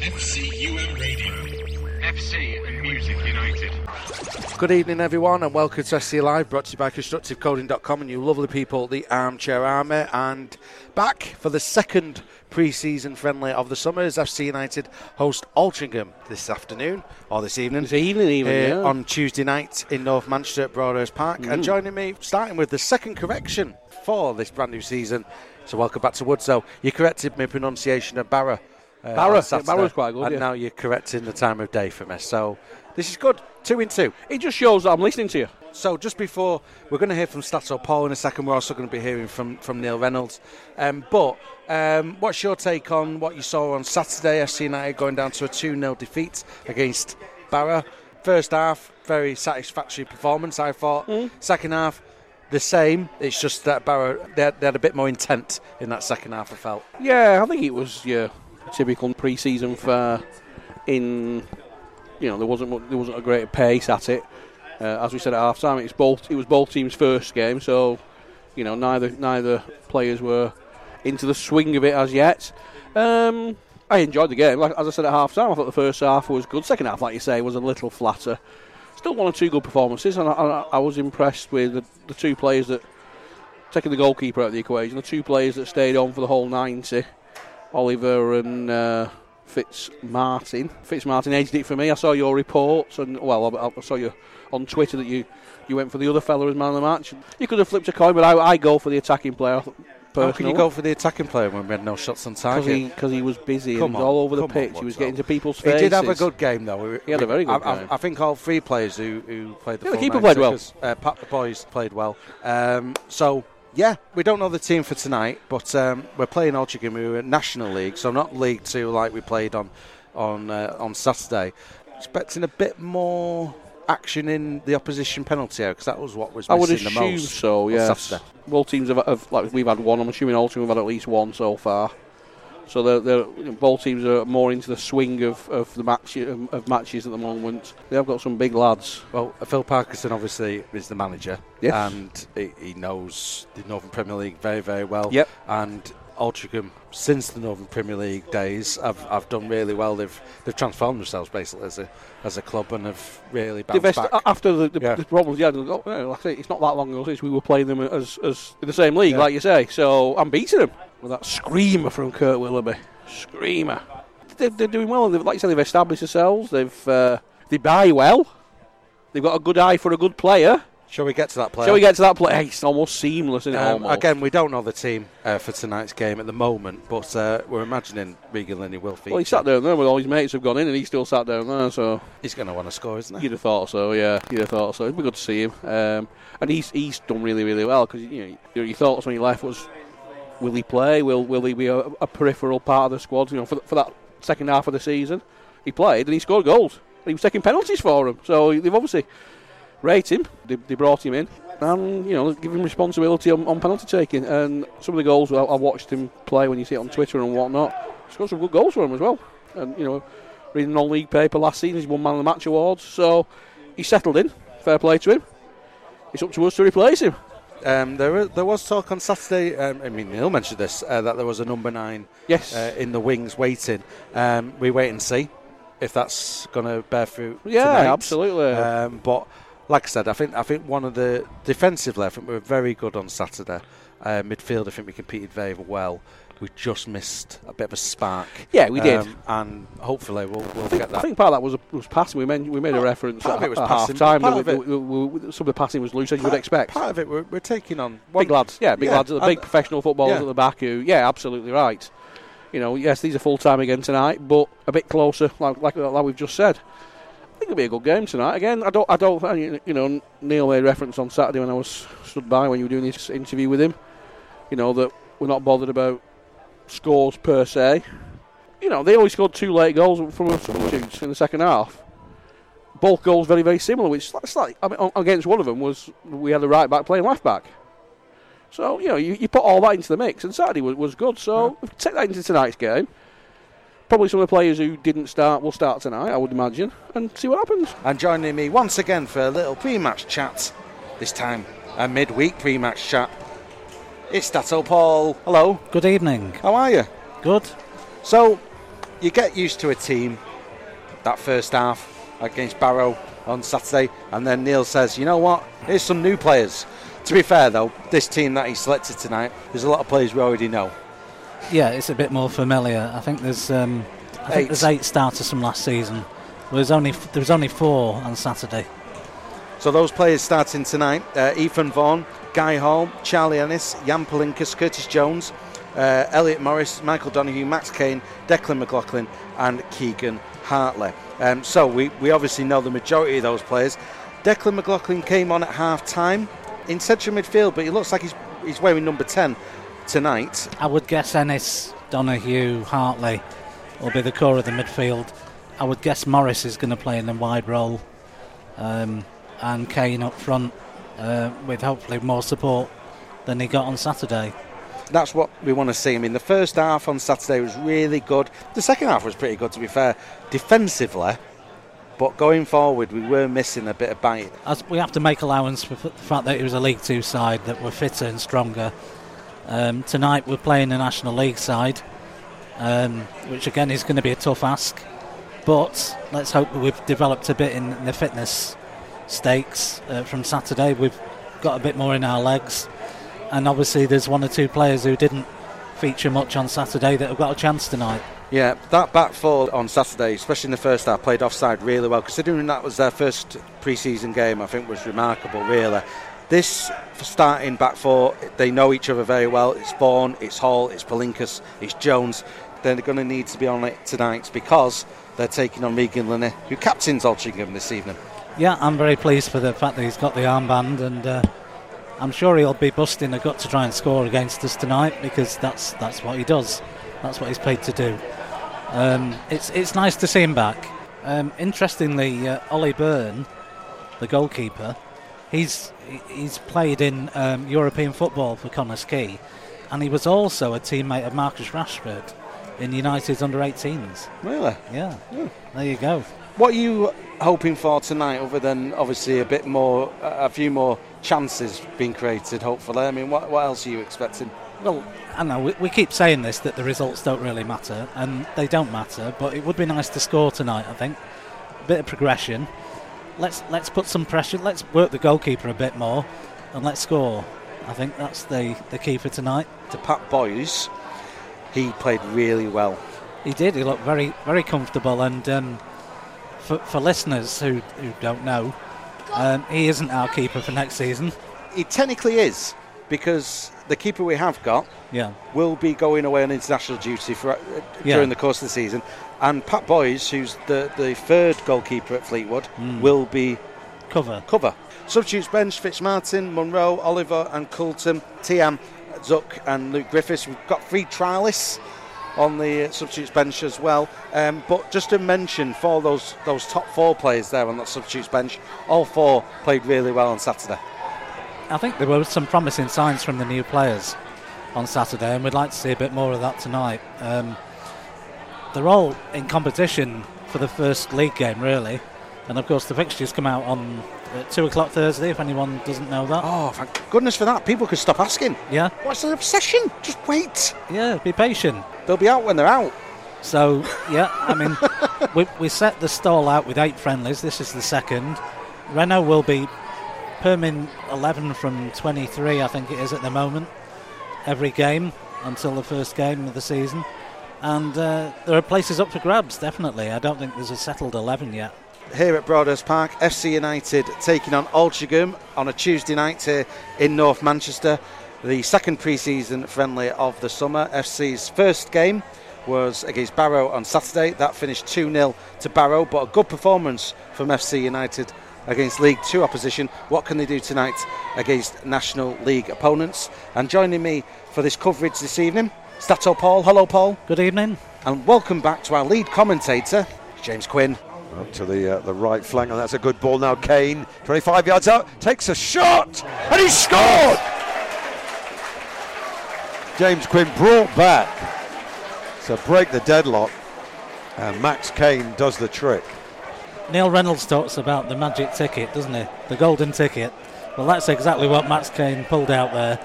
FCUM Radio. FC and Music United. Good evening, everyone, and welcome to FC Live, brought to you by ConstructiveCoding.com and you lovely people, the Armchair Army. And back for the second pre season friendly of the summer as FC United host Altrincham this afternoon, or this evening. This evening, even, uh, yeah. On Tuesday night in North Manchester at Broadhurst Park. And joining me, starting with the second correction for this brand new season. So, welcome back to Woodso. You corrected my pronunciation of Barra. Uh, Barra, Saturday, yeah, Barra's quite good, And yeah. now you're correcting the time of day for me. So, this is good. Two in two. It just shows that I'm listening to you. So just before we're going to hear from Stato Paul in a second, we're also going to be hearing from from Neil Reynolds. Um, but um, what's your take on what you saw on Saturday? FC United going down to a two 0 defeat against Barra. First half, very satisfactory performance. I thought. Second half, the same. It's just that Barra they had, they had a bit more intent in that second half. I felt. Yeah, I think it was your typical pre-season fare. In you know, there wasn't there wasn't a great pace at it. Uh, as we said at half time, it's both it was both teams' first game, so you know neither neither players were into the swing of it as yet. Um, I enjoyed the game. Like as I said at half time, I thought the first half was good. Second half, like you say, was a little flatter. Still one or two good performances, and I, I, I was impressed with the, the two players that taking the goalkeeper out of the equation, the two players that stayed on for the whole 90, Oliver and uh, Fitz Martin. Fitz Martin edged it for me. I saw your reports, and well, I, I saw you on Twitter that you, you went for the other fella as man of the match. You could have flipped a coin, but I, I go for the attacking player. How can you go for the attacking player when we had no shots on time? Because target? he, he was busy Come and on, all over the come on, pitch. he was getting to people's faces. He did have a good game, though. He had a very good I, I- game. I think all three players who, who played the Yeah, the keeper played well. Uh, Pat the boys played well. Um, so yeah, we don't know the team for tonight, but um, we're playing Altrincham, are in National League, so not League Two like we played on on uh, on Saturday. Expecting a bit more action in the opposition penalty area because that was what was I would assume most. so. Yeah. Both teams have, have like we've had one. I'm assuming all teams have had at least one so far. So they're, they're, you know, both teams are more into the swing of, of the match of, of matches at the moment. They have got some big lads. Well, Phil Parkinson obviously is the manager, Yes. and he, he knows the Northern Premier League very, very well. Yep. And Altrincham, since the Northern Premier League days, have, have done really well. They've they've transformed themselves basically as a as a club and have really bounced back. after the, the, Yeah. the problems, yeah, they'll go, "Oh, like I say, it's not that long ago since we were playing them as, as in the same league, Yeah. like you say. So I'm beating them with that screamer from Kurt Willoughby. Screamer. They're, they're doing well. They've, like you said, they've established themselves. They've uh, they buy well. They've got a good eye for a good player. Shall we get to that player? Shall we get to that play? It's almost seamless, isn't it? Um, almost. again, we don't know the team uh, for tonight's game at the moment, but uh, we're imagining Regan Linney will feature. well, he sat down there with all his mates have gone in, and he still sat down there. So He's going to want to score, isn't he? you'd have thought so. Yeah, you'd have thought so. It'd be good to see him. Um, and he's he's done really really well because you know your, your thoughts when he left was, will he play? Will will he be a, a peripheral part of the squad? You know, for for that second half of the season, he played and he scored goals. And he was taking penalties for him. So they've obviously rated him. They, they brought him in. And you know, give him responsibility on, on penalty taking. And some of the goals I, I watched him play when you see it on Twitter and whatnot. He scored some good goals for him as well. And you know, reading non-league paper last season, he's won man of the match awards. So he's settled in. Fair play to him. It's up to us to replace him. Um, there, there was talk on Saturday. Um, I mean, Neil mentioned this uh, that there was a number nine Yes. uh, in the wings waiting. Um, we wait and see if that's going to bear fruit. Yeah, tonight. absolutely. Um, but like I said, I think I think one of the defensively, I think we were very good on Saturday. Uh, midfield, I think we competed very well. We just missed a bit of a spark. Yeah, we did. Um, and hopefully we'll, we'll think, get that. I think part of that was was passing. We made, we made a reference part at, it was at passing, half time. that we- we- we- some of the passing was loose, as you would expect. Part of it, we're, we're taking on big lads, yeah, big Yeah, lads, the big professional footballers yeah. at the back. Who, yeah, absolutely right. You know, yes, these are full time again tonight, but a bit closer, like, like like we've just said. I think it'll be a good game tonight. Again, I don't, I don't, you know, Neil made reference on Saturday when I was stood by when you were doing this interview with him. You know that we're not bothered about scores per se. You know, they only scored two late goals from substitutes in the second half. Both goals very, very similar. Which that's like, I mean, against one of them was we had the right back playing left back. So you know, you, you put all that into the mix, and Saturday was, was good. So you take that into tonight's game. Probably some of the players who didn't start will start tonight, I would imagine, and see what happens. And joining me once again for a little pre-match chat, this time a midweek pre-match chat. It's Stato Paul. Hello. Good evening. How are you? Good. So, you get used to a team that first half against Barrow on Saturday, and then Neil says, you know what, here's some new players. To be fair, though, this team that he selected tonight, there's a lot of players we already know. Yeah, it's a bit more familiar. I think there's um, I think there's eight starters from last season. There's only there was only four on Saturday. So those players starting tonight: uh, Ethan Vaughan, Guy Hall, Charlie Ennis, Jan Palinkas, Curtis Jones, uh, Elliot Morris, Michael Donahue, Max Kane, Declan McLaughlin, and Keegan Hartley. Um, so we, we obviously know the majority of those players. Declan McLaughlin came on at half time in central midfield, but he looks like he's he's wearing number ten tonight. I would guess Ennis, Donahue, Hartley will be the core of the midfield. I would guess Morris is going to play in a wide role, um, and Kane up front uh, with hopefully more support than he got on Saturday. That's what we want to see. I mean, the first half on Saturday was really good. The second half was pretty good, to be fair, defensively. But going forward, we were missing a bit of bite. As we have to make allowance for the fact that it was a League Two side that were fitter and stronger. Um, tonight we're playing a National League side, um, which again is going to be a tough ask. But let's hope that we've developed a bit in the fitness stakes uh, from Saturday. We've got a bit more in our legs, and obviously there's one or two players who didn't feature much on Saturday that have got a chance tonight. Yeah, that back four on Saturday, especially in the first half, played offside really well. Considering that was their first pre-season game, I think was remarkable. Really, this starting back four, they know each other very well. It's Vaughan, it's Hall, it's Palinkas, it's Jones. They're going to need to be on it tonight because they're taking on Regan Linney, who captains Altrincham this evening. Yeah, I'm very pleased for the fact that he's got the armband, and uh, I'm sure he'll be busting a gut to try and score against us tonight because that's that's what he does. That's what he's paid to do. Um, it's it's nice to see him back. Um, interestingly, uh, Ollie Byrne, the goalkeeper, he's he's played in um, European football for Connah's Quay, and he was also a teammate of Marcus Rashford in United's under 18s. Really? Yeah, there you go. What you hoping for tonight, other than obviously a bit more, a few more chances being created? Hopefully, I mean, what, what else are you expecting? Well, I know we, we keep saying this that the results don't really matter, and they don't matter. But it would be nice to score tonight. I think a bit of progression. Let's let's put some pressure. Let's work the goalkeeper a bit more, and let's score. I think that's the the key for tonight. To Pat Boys, he played really well. He did. He looked very very comfortable. And um, for for listeners who who don't know, um, he isn't our keeper for next season. He technically is because the keeper we have got Yeah. will be going away on international duty for, uh, Yeah. during the course of the season, and Pat Boys, who's the, the third goalkeeper at Fleetwood, will be Cover. cover. Substitutes bench: Fitzmartin, Munro, Oliver, and Coulton, Tiam, Zuck, and Luke Griffiths. We've got three trialists on the substitutes bench as well. Um, but just to mention, for those those top four players there on that substitutes bench, all four played really well on Saturday. I think there were some promising signs from the new players on Saturday, and we'd like to see a bit more of that tonight. Um, they're all in competition for the first league game, really, and of course the fixtures come out on uh, two o'clock Thursday. If anyone doesn't know that, Oh, thank goodness for that! People could stop asking. yeah, What's the obsession? Just wait. yeah, be patient. They'll be out when they're out. So yeah, I mean, we, we set the stall out with eight friendlies. This is the second. Renault will be perming 11 from 23, I think it is at the moment, every game until the first game of the season. And uh, there are places up for grabs, definitely. I don't think there's a settled 11 yet. here at Broadhurst Park. FC United taking on Altrincham on a Tuesday night here in North Manchester. The second pre-season friendly of the summer. FC's first game was against Barrow on Saturday. That finished 2-0 to Barrow, but a good performance from FC United against League 2 opposition. What can they do tonight against National League opponents? And joining me for this coverage this evening, Stato Paul. Hello, Paul. Good evening. And welcome back to our lead commentator, James Quinn. Up to the uh, the right flank, and that's a good ball now. Kane, 25 yards out, takes a shot, and he scored. James Quinn brought back to break the deadlock, and Max Kane does the trick. Neil Reynolds talks about the magic ticket, doesn't he? The golden ticket. Well, that's exactly what Max Kane pulled out there.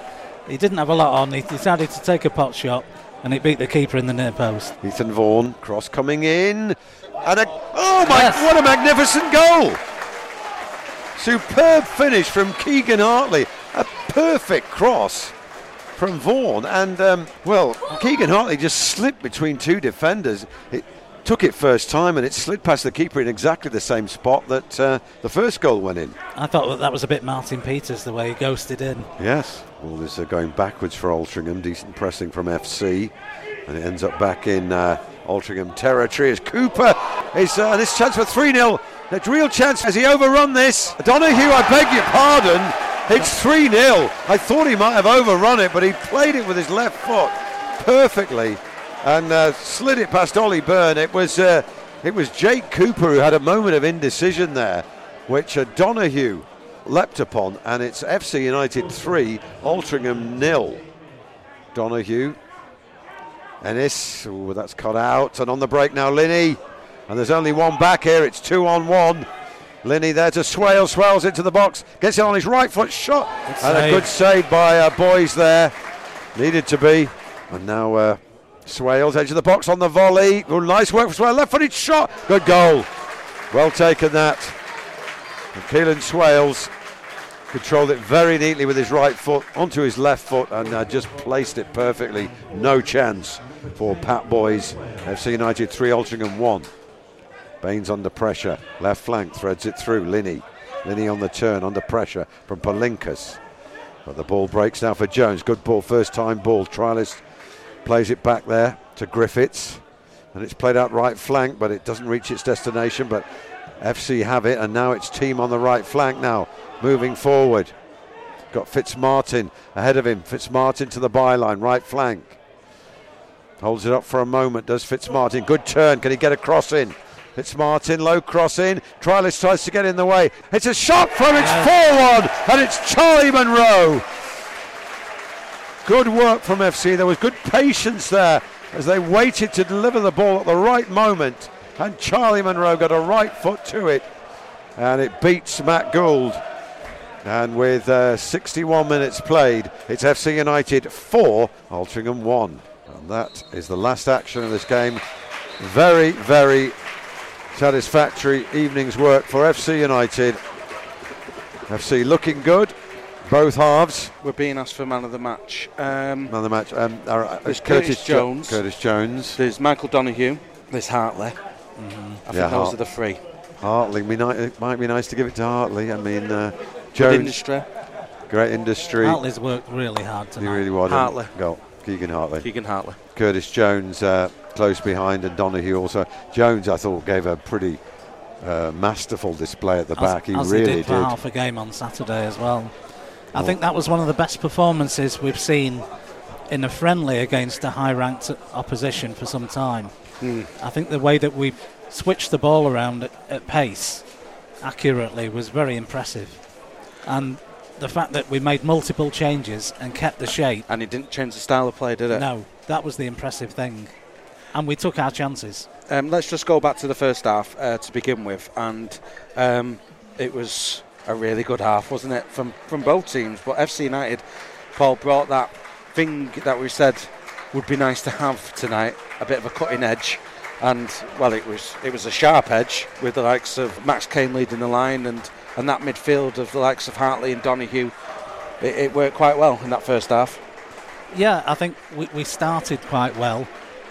He didn't have a lot on. He decided to take a pot shot, and it beat the keeper in the near post. Ethan Vaughan, cross coming in. And a, oh my, Yes. what a magnificent goal! Superb finish from Keegan Hartley. A perfect cross from Vaughan. And, um, well, Keegan Hartley just slipped between two defenders. It took it first time and it slid past the keeper in exactly the same spot that uh, the first goal went in. I thought that, that was a bit Martin Peters the way he ghosted in. Yes. All this are going backwards for Altrincham. Decent pressing from FC. And it ends up back in uh, Altrincham territory as Cooper is. Uh, this chance for 3 0. A real chance. Has he overrun this? Donahue, I beg your pardon. It's 3 0. I thought he might have overrun it, but he played it with his left foot perfectly and uh, slid it past Ollie Byrne. It was, uh, it was Jake Cooper who had a moment of indecision there, which uh, Donahue leapt upon, and it's FC United 3, Altrincham nil. Donahue. Ennis, ooh, that's cut out, and on the break now, Linney. And there's only one back here, it's two on one. Linney there to Swales. swells into the box, gets it on his right foot, shot, Good and a good save by uh, Boys there. Needed to be. And now uh, Swales, edge of the box on the volley. Good, nice work for Swale, left footed shot, good goal. Well taken that. And Keelan Swales controlled it very neatly with his right foot onto his left foot and uh, just placed it perfectly. No chance for Pat Boys. FC United 3, Altrincham 1. Baines under pressure. Left flank threads it through. Linney. Linney on the turn, under pressure from Palinkas. But the ball breaks now for Jones. Good ball, first time ball. Trialist plays it back there to Griffiths. And it's played out right flank, but it doesn't reach its destination. But FC have it, and now it's team on the right flank now, moving forward. Got Fitzmartin ahead of him. Fitzmartin to the byline, right flank. Holds it up for a moment, does Fitzmartin. Good turn. Can he get a cross in? Fitzmartin, low cross in. Trialist tries to get in the way. It's a shot from it's forward, and it's Charlie Monroe. Good work from FC. There was good patience there as they waited to deliver the ball at the right moment. And Charlie Monroe got a right foot to it. And it beats Matt Gould. And with uh, 61 minutes played, it's FC United 4, Altrincham 1. And that is the last action of this game. Very, very satisfactory evening's work for FC United. FC looking good, both halves. We're being asked for man of the match. Um, Man of the match. Um, uh, There's Curtis, Curtis Jo- Jones. Curtis Jones. there's Michael Donahue. There's Hartley. I think Yeah, those Hart- are the three. Hartley. Be ni- it might be nice to give it to Hartley. I mean, uh, Good Jones, industry. great industry. Hartley's worked really hard tonight. He tonight. really was. Hartley. Go. Keegan Hartley. Keegan Hartley. Curtis Jones uh, close behind, and Donahue also. Jones, I thought, gave a pretty uh, masterful display at the as, back. He as really he did for half a game on Saturday as well. I think that was one of the best performances we've seen in a friendly against a high-ranked opposition for some time. I think the way that we switched the ball around at, at pace accurately was very impressive, and the fact that we made multiple changes and kept the shape. And he didn't change the style of play, did it? No, that was the impressive thing, and we took our chances. Um, let's just go back to the first half uh, to begin with, and um, it was a really good half, wasn't it, from from both teams? But FC United, Paul brought that thing that we said would be nice to have tonight, a bit of a cutting edge, and well, it was it was a sharp edge with the likes of Max Kane leading the line, and and that midfield of the likes of Hartley and Donahue. It, it worked quite well in that first half. Yeah, I think we, we started quite well.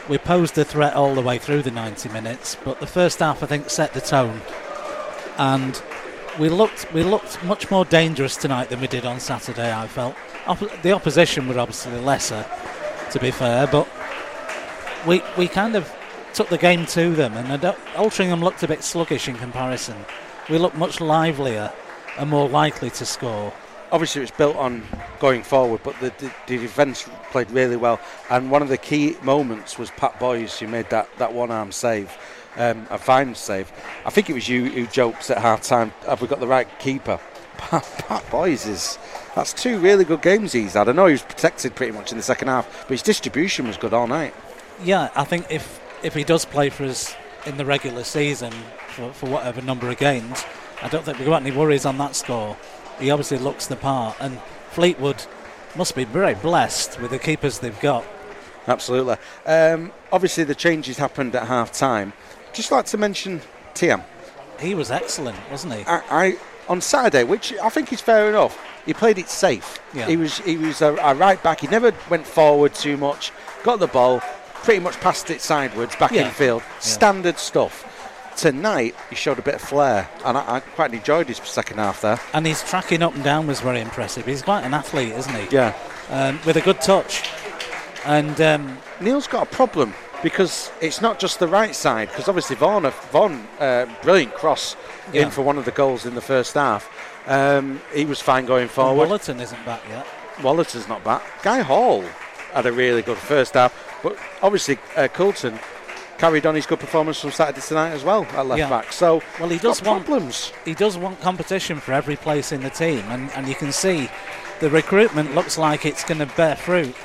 We posed the threat all the way through the 90 minutes, but the first half I think set the tone, and we looked we looked much more dangerous tonight than we did on Saturday. I felt the opposition were obviously lesser, to be fair, but we we kind of took the game to them, and Altrincham looked a bit sluggish in comparison. We looked much livelier and more likely to score. Obviously it's built on going forward, but the, the, the defence played really well. And one of the key moments was Pat Boyce who made that, that one arm save, um, a fine save. I think it was you who joked at half time, have we got the right keeper? Pat, Pat Boyce is. That's two really good games he's had. I know he was protected pretty much in the second half, but his distribution was good all night. Yeah, I think if if he does play for us in the regular season for, for whatever number of games, I don't think we've got any worries on that score. He obviously looks the part, and Fleetwood must be very blessed with the keepers they've got Absolutely. Um, obviously, the changes happened at half time. Just like to mention Tiam. He was excellent, wasn't he? I, I on Saturday, which I think is fair enough. He played it safe. Yeah. He was he was a, a right back. He never went forward too much. Got the ball, pretty much passed it sideways back Yeah. in field. Standard stuff. Tonight he showed a bit of flair, and I, I quite enjoyed his second half there. And his tracking up and down was very impressive. He's quite an athlete, isn't he? Yeah. Um, with a good touch. And um, Neil's got a problem because it's not just the right side. Because obviously Vaughan, Vaughan uh, brilliant cross Yeah. in for one of the goals in the first half. Um, he was fine going forward. Wallerton isn't back yet. Wallerton's not back. Guy Hall had a really good first half, but obviously uh, Coulton carried on his good performance from Saturday tonight as well at left Yeah. back. So Well, he does want problems. he does want competition for every place in the team, and, and you can see the recruitment looks like it's going to bear fruit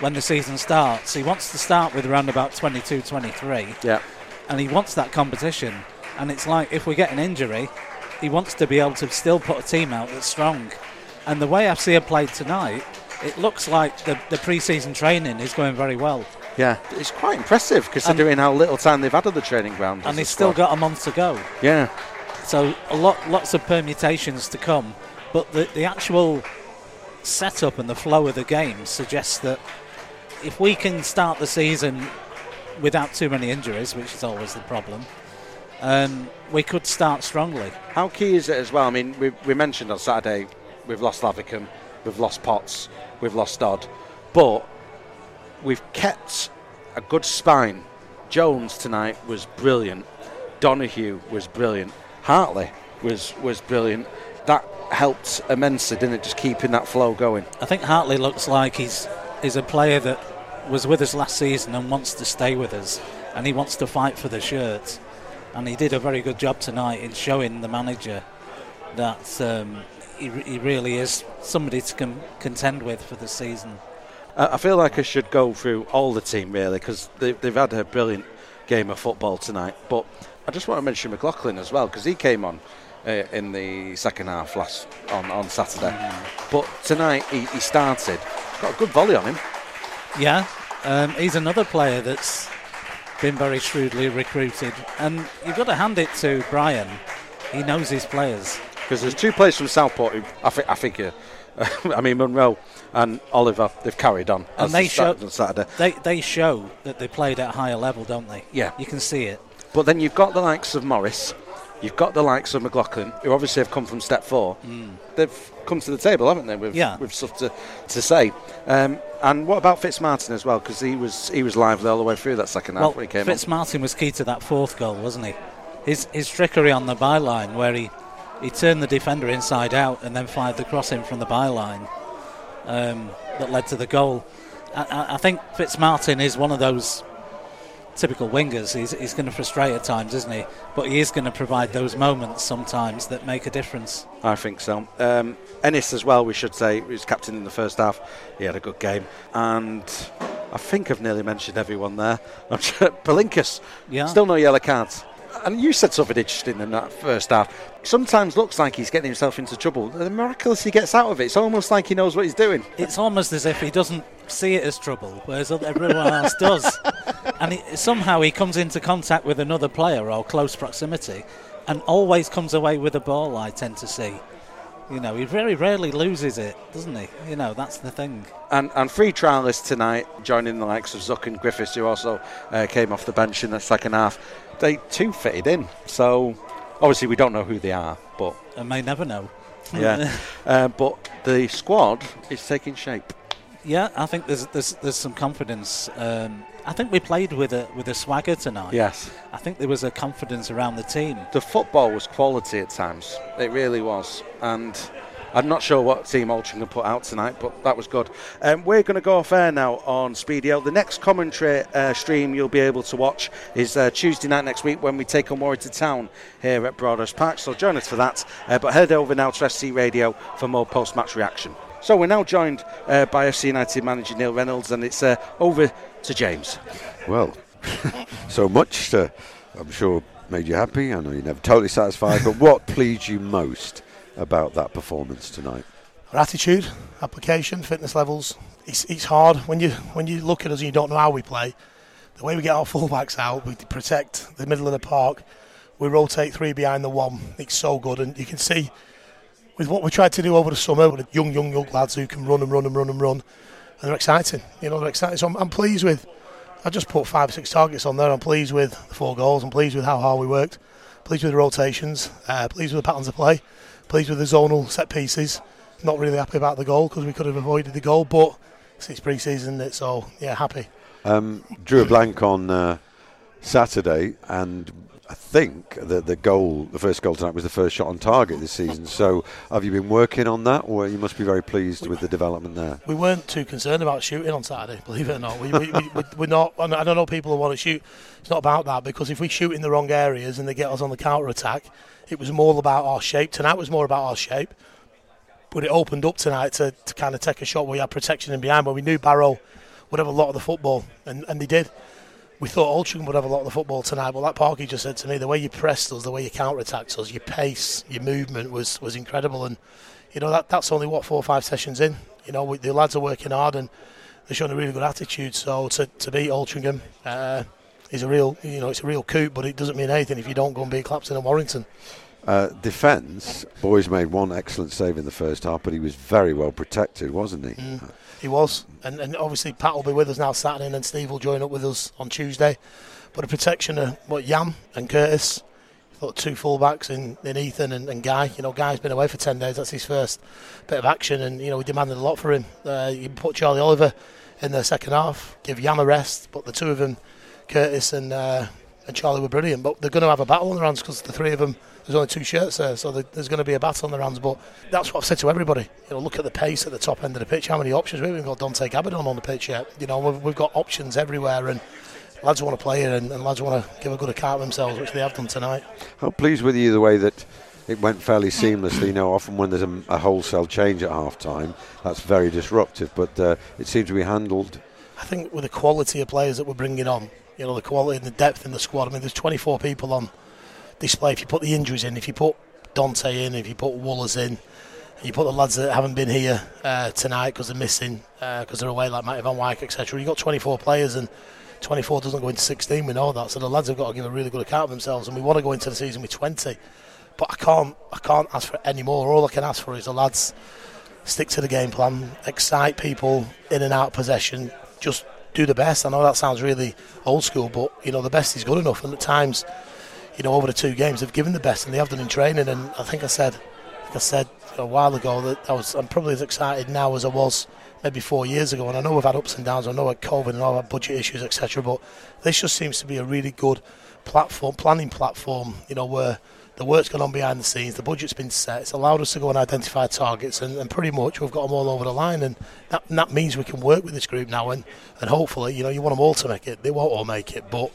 when the season starts. He wants to start with around about 22, 23, Yeah, and he wants that competition. And it's like if we get an injury, he wants to be able to still put a team out that's strong. And the way FC played tonight, it looks like the, the pre-season training is going very well, yeah, it's quite impressive considering how little time they've had on the training ground. and they've still got a month to go. yeah. So a lot, lots of permutations to come, but the, the actual setup and the flow of the game suggests that if we can start the season without too many injuries, which is always the problem, um, we could start strongly. How key is it as well? I mean, we, we mentioned on Saturday we've lost Lavicum, we've lost Potts, we've lost Dodd, but we've kept a good spine. Jones tonight was brilliant. Donahue was brilliant. Hartley was was brilliant. That helped immensely, didn't it? Just keeping that flow going. I think Hartley looks like he's is a player that was with us last season and wants to stay with us, and he wants to fight for the shirt. And he did a very good job tonight in showing the manager that um, he, he really is somebody to com- contend with for the season. I I feel like I should go through all the team really because they've, they've had a brilliant game of football tonight. But I just want to mention McLaughlin as well because he came on uh, in the second half last on, on Saturday. But tonight he, he started, got a good volley on him. Yeah, um, he's another player that's been very shrewdly recruited, and you've got to hand it to Brian. He knows his players. Because there's two players from Southport who I, thi- I think, uh, I mean Monroe and Oliver, they've carried on And they show- on Saturday. They they show that they played at a higher level, don't they? Yeah. you can see it. But then you've got the likes of Morris, you've got the likes of McLaughlin, who obviously have come from step four. They've come to the table, haven't they? With, Yeah. with stuff to, to say. Um, and what about Fitzmartin as well? Because he was he was lively all the way through that second half well, when he came Fitzmartin was key to that fourth goal, wasn't he? His his trickery on the byline, where he he turned the defender inside out and then fired the cross in from the byline, um, that led to the goal. I, I, think Fitzmartin is one of those typical wingers. He's, he's going to frustrate at times, isn't he? But he is going to provide those moments sometimes that make a difference. I think so. Um, Ennis as well, we should say, he was captain in the first half. He had a good game. And I think I've nearly mentioned everyone there. Palinkas, Yeah. still no yellow cards. And you said something interesting in that first half. Sometimes looks like he's getting himself into trouble. The miraculous he gets out of it. It's almost like he knows what he's doing. It's almost as if he doesn't see it as trouble, whereas everyone else does. And he, somehow he comes into contact with another player or close proximity and always comes away with a ball, I tend to see. You know, he very rarely loses it, doesn't he? You know, that's the thing. And, and free trialists tonight, joining the likes of Zuck and Griffiths, who also uh, came off the bench in the second half. They too fitted in. So obviously we don't know who they are, but I may never know. yeah. uh, but the squad is taking shape. Yeah, I think there's there's, there's some confidence. Um, I think we played with a with a swagger tonight. Yes. I think there was a confidence around the team. The football was quality at times. It really was. And I'm not sure what team Altrincham can put out tonight, but that was good. Um, we're going to go off air now on Speedio. The next commentary uh, stream you'll be able to watch is uh, Tuesday night next week when we take on Warrington Town here at Broadhurst Park. So join us for that. Uh, but head over now to FC Radio for more post match reaction. So we're now joined uh, by FC United manager Neil Reynolds, and it's uh, over to James. Well, so much to, I'm sure made you happy. I know you're never totally satisfied, but what pleased you most about that performance tonight? our attitude, application, fitness levels. It's, it's hard when you when you look at us and you don't know how we play. The way we get our fullbacks out, we protect the middle of the park. We rotate three behind the one. It's so good, and you can see with what we tried to do over the summer with young, young, young lads who can run and run and run and run, and they're exciting. You know, they're exciting. So I'm, I'm pleased with. I just put five, six targets on there. I'm pleased with the four goals. I'm pleased with how hard we worked. Pleased with the rotations. Uh, pleased with the patterns of play. Pleased with the zonal set pieces. Not really happy about the goal because we could have avoided the goal, but it's pre-season, isn't it? So yeah, happy. Um, drew a blank on uh, Saturday, and I think the the goal, the first goal tonight, was the first shot on target this season. So, have you been working on that, or you must be very pleased with the development there? We weren't too concerned about shooting on Saturday, believe it or not. We, we, we, we're not. I don't know people who want to shoot. It's not about that because if we shoot in the wrong areas and they get us on the counter attack, it was more about our shape. Tonight was more about our shape, but it opened up tonight to, to kind of take a shot where we had protection in behind, where we knew Barrow would have a lot of the football, and, and they did we thought Altrincham would have a lot of the football tonight, but like Parky just said to me, the way you pressed us, the way you counter attacked us, your pace, your movement was, was incredible. And, you know, that that's only, what, four or five sessions in. You know, we, the lads are working hard and they're showing a really good attitude. So to, to beat Altrincham uh, is a real, you know, it's a real coup, but it doesn't mean anything if you don't go and beat Clapton and Warrington. Uh, defence, Boys made one excellent save in the first half, but he was very well protected, wasn't he? Mm. He was, and, and obviously Pat will be with us now Saturday, and then Steve will join up with us on Tuesday. But a protection of what Yam and Curtis, thought two fullbacks in, in Ethan and, and, Guy. You know, Guy's been away for ten days. That's his first bit of action, and you know we demanded a lot for him. Uh, you put Charlie Oliver in the second half, give Yam a rest, but the two of them, Curtis and uh, and Charlie, were brilliant. But they're going to have a battle on their hands because the three of them there's only two shirts there, so there's going to be a battle on their hands. But that's what I've said to everybody. You know, look at the pace at the top end of the pitch. How many options? We haven't got Dante Gabadon on the pitch yet. You know, we've, we've got options everywhere, and lads want to play here, and, and lads want to give a good account of themselves, which they have done tonight. I'm pleased with you the way that it went fairly seamlessly. You know, often when there's a, a wholesale change at half time, that's very disruptive, but uh, it seemed to be handled. I think with the quality of players that we're bringing on, you know, the quality and the depth in the squad. I mean, there's 24 people on display. If you put the injuries in, if you put Dante in, if you put Woollers in, you put the lads that haven't been here uh, tonight because they're missing, because uh, they're away, like Matty Van Wyk, etc. You've got 24 players and 24 doesn't go into 16, we know that. So the lads have got to give a really good account of themselves, and we want to go into the season with 20. But I can't, I can't ask for any more. All I can ask for is the lads stick to the game plan, excite people in and out of possession, just do the best. I know that sounds really old school, but you know the best is good enough, and at times you know, over the two games, they've given the best, and they have done in training. And I think I said, like I said a while ago that I was, I'm probably as excited now as I was maybe four years ago. And I know we've had ups and downs. I know we had COVID and all that budget issues, etc. But this just seems to be a really good platform, planning platform. You know, where the work's gone on behind the scenes, the budget's been set. It's allowed us to go and identify targets, and, and pretty much we've got them all over the line. And that, and that means we can work with this group now. And, and hopefully, you know, you want them all to make it. They won't all make it, but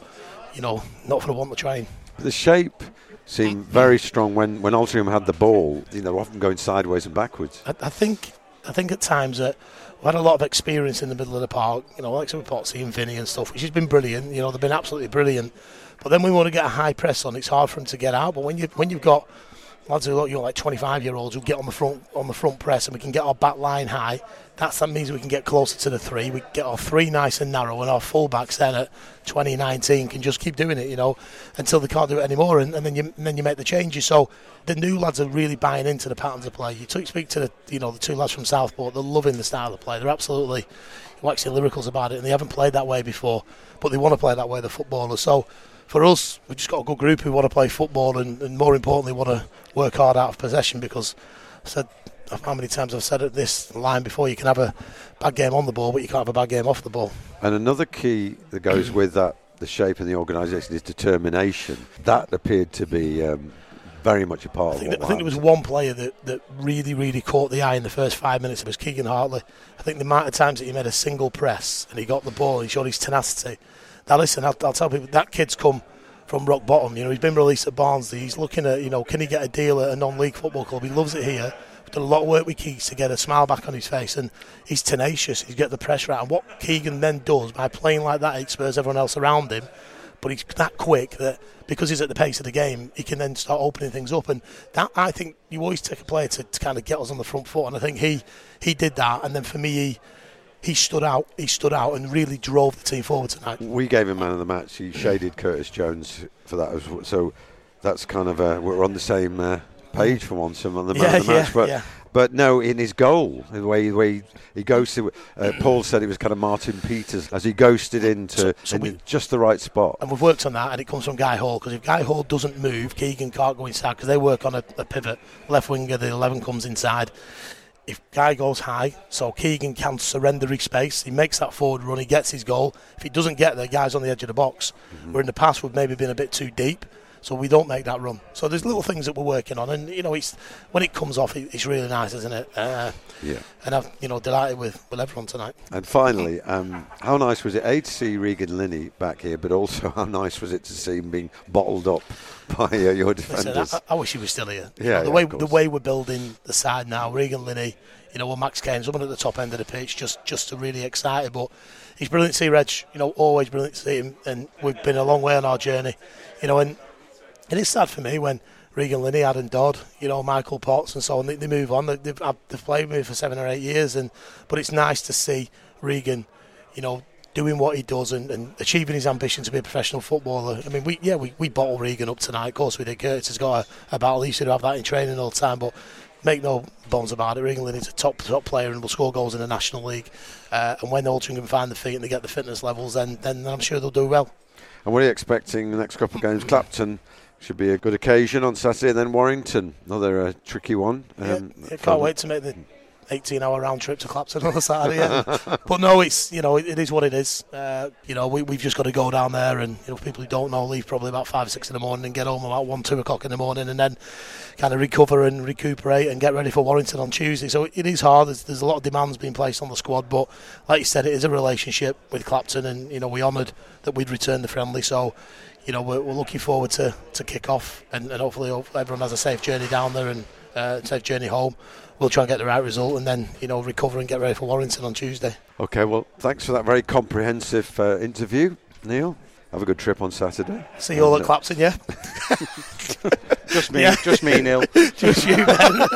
you know, not for the want to train. The shape seemed very strong when when Altrincham had the ball. You know, often going sideways and backwards. I, I think I think at times that we had a lot of experience in the middle of the park. You know, like some Potsy and Vinny and stuff, which has been brilliant. You know, they've been absolutely brilliant. But then we want to get a high press on. It's hard for them to get out. But when you when you've got lads who look, you know, like 25 year olds who get on the front on the front press and we can get our back line high. That's, that means we can get closer to the three. We get our three nice and narrow, and our fullbacks then at 2019 can just keep doing it, you know, until they can't do it anymore, and, and then you and then you make the changes. So the new lads are really buying into the patterns of play. You speak to the you know the two lads from Southport, they're loving the style of play. They're absolutely waxing lyricals about it, and they haven't played that way before, but they want to play that way. The footballers, so for us, we've just got a good group who want to play football and, and more importantly, want to work hard out of possession because I said how many times I've said at this line before you can have a bad game on the ball, but you can't have a bad game off the ball. And another key that goes with that, the shape and the organisation, is determination. That appeared to be um, very much a part I think, of that, I think there was one player that, that really, really caught the eye in the first five minutes. It was Keegan Hartley. I think the amount of times that he made a single press and he got the ball, he showed his tenacity. Now, listen, I'll, I'll tell people that kid's come from rock bottom. You know, he's been released at Barnsley. He's looking at, you know, can he get a deal at a non-league football club? He loves it here. We've done a lot of work with Keys to get a smile back on his face, and he's tenacious. He's got the pressure out. And what Keegan then does by playing like that, it spurs everyone else around him. but he's that quick that because he's at the pace of the game, he can then start opening things up. And that I think you always take a player to, to kind of get us on the front foot, and I think he he did that. And then for me, he he stood out. He stood out and really drove the team forward tonight. We gave him man of the match. He shaded Curtis Jones for that, as well. so that's kind of uh, we're on the same uh, page for once on the man Yeah, of the match. yeah, but yeah. but no, in his goal, the way, the way he ghosted. Uh, Paul said it was kind of Martin Peters as he ghosted into So- so in we- just the right spot. and we've worked on that, and it comes from Guy Hall because if Guy Hall doesn't move, Keegan can't go inside because they work on a, a pivot. Left winger, the 11 comes inside. If Guy goes high, so Keegan can surrender his space, he makes that forward run, he gets his goal. If he doesn't get there, Guy's on the edge of the box. Mm-hmm. Where in the past we've maybe been a bit too deep, so we don't make that run. So there's little things that we're working on, and you know, it's when it comes off, it, it's really nice, isn't it? Uh, Yeah. and I'm you know delighted with, with everyone tonight. And finally, um, how nice was it, A, to see Regan Linney back here, but also how nice was it to see him being bottled up by uh, your Listen. I, I wish he was still here. You Yeah, know, the yeah, way the way we're building the side now, Regan Linney, you know, with Max Kane, someone at the top end of the pitch, just just to really excited. But he's brilliant to see Reg. You know, always brilliant to see him, and we've been a long way on our journey. You know, and it is sad for me when Regan Linney, Adam Dodd, you know, Michael Potts, and so on. They, they move on. They, they've, they've played with me for seven or eight years, and but it's nice to see Regan, you know, doing what he does and, and achieving his ambition to be a professional footballer. I mean, we yeah, we, we bottle Regan up tonight. Of course, we did. Curtis has got a, a battle. He should have that in training all the time, but. Make no bones about it. Regan Linney's a top top player and will score goals in the National League. Uh, and when Altrincham can find the feet and they get the fitness levels, then then I'm sure they'll do well. And what are you expecting the next couple of games? Clapton should be a good occasion on Saturday, and then Warrington, another uh, tricky one. Um, yeah, can't wait to make the 18 hour round trip to Clapton on a Saturday. yeah. but no, it's you know it, it is what it is. Uh, you know we, we've just got to go down there and you know people who don't know leave probably about five six in the morning and get home about one two o'clock in the morning and then kind of recover and recuperate and get ready for Warrington on Tuesday. So it is hard. There's, there's a lot of demands being placed on the squad, but like you said, it is a relationship with Clapton and you know we honoured that we'd return the friendly. So you know we're, we're looking forward to, to kick off and, and hopefully everyone has a safe journey down there and uh, safe journey home. We'll try and get the right result and then you know recover and get ready for Warrington on Tuesday. Okay, well, thanks for that very comprehensive uh, interview, Neil. Have a good trip on Saturday. See you all at And, uh, Clapton, yeah. Just me, Yeah. just me, Neil. Just you, Ben.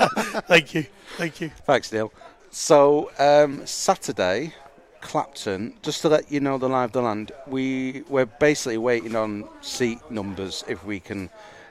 Thank you, thank you. Thanks, Neil. So um, Saturday, Clapton. Just to let you know, the live the land. We we're basically waiting on seat numbers if we can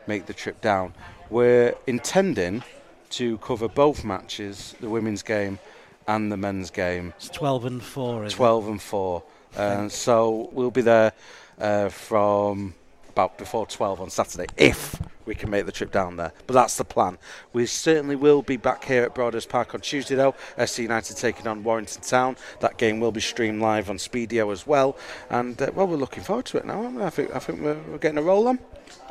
make the trip down. We're intending to cover both matches, the women's game and the men's game. It's 12 and 4. Isn't 12 and 4. Uh, so we'll be there uh, from about before 12 on Saturday if we can make the trip down there. But that's the plan. We certainly will be back here at Broadhurst Park on Tuesday though. FC United taking on Warrington Town. That game will be streamed live on Speedio as well. And uh, well, we're looking forward to it now. aren't we? I think I think we're, we're getting a roll on.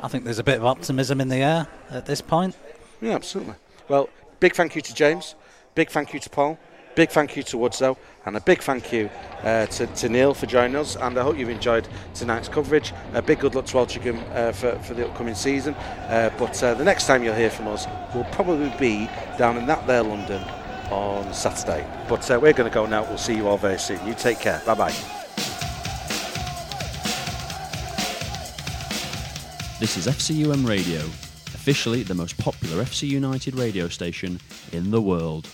I think there's a bit of optimism in the air at this point. Yeah, absolutely. Well, big thank you to James. Big thank you to Paul. Big thank you to Woodzo. And a big thank you uh, to, to Neil for joining us. And I hope you've enjoyed tonight's coverage. A big good luck to Altrincham uh, for, for the upcoming season. Uh, but uh, the next time you'll hear from us will probably be down in that there London on Saturday. But uh, we're going to go now. We'll see you all very soon. You take care. Bye bye. This is FCUM Radio, officially the most popular FC United radio station in the world.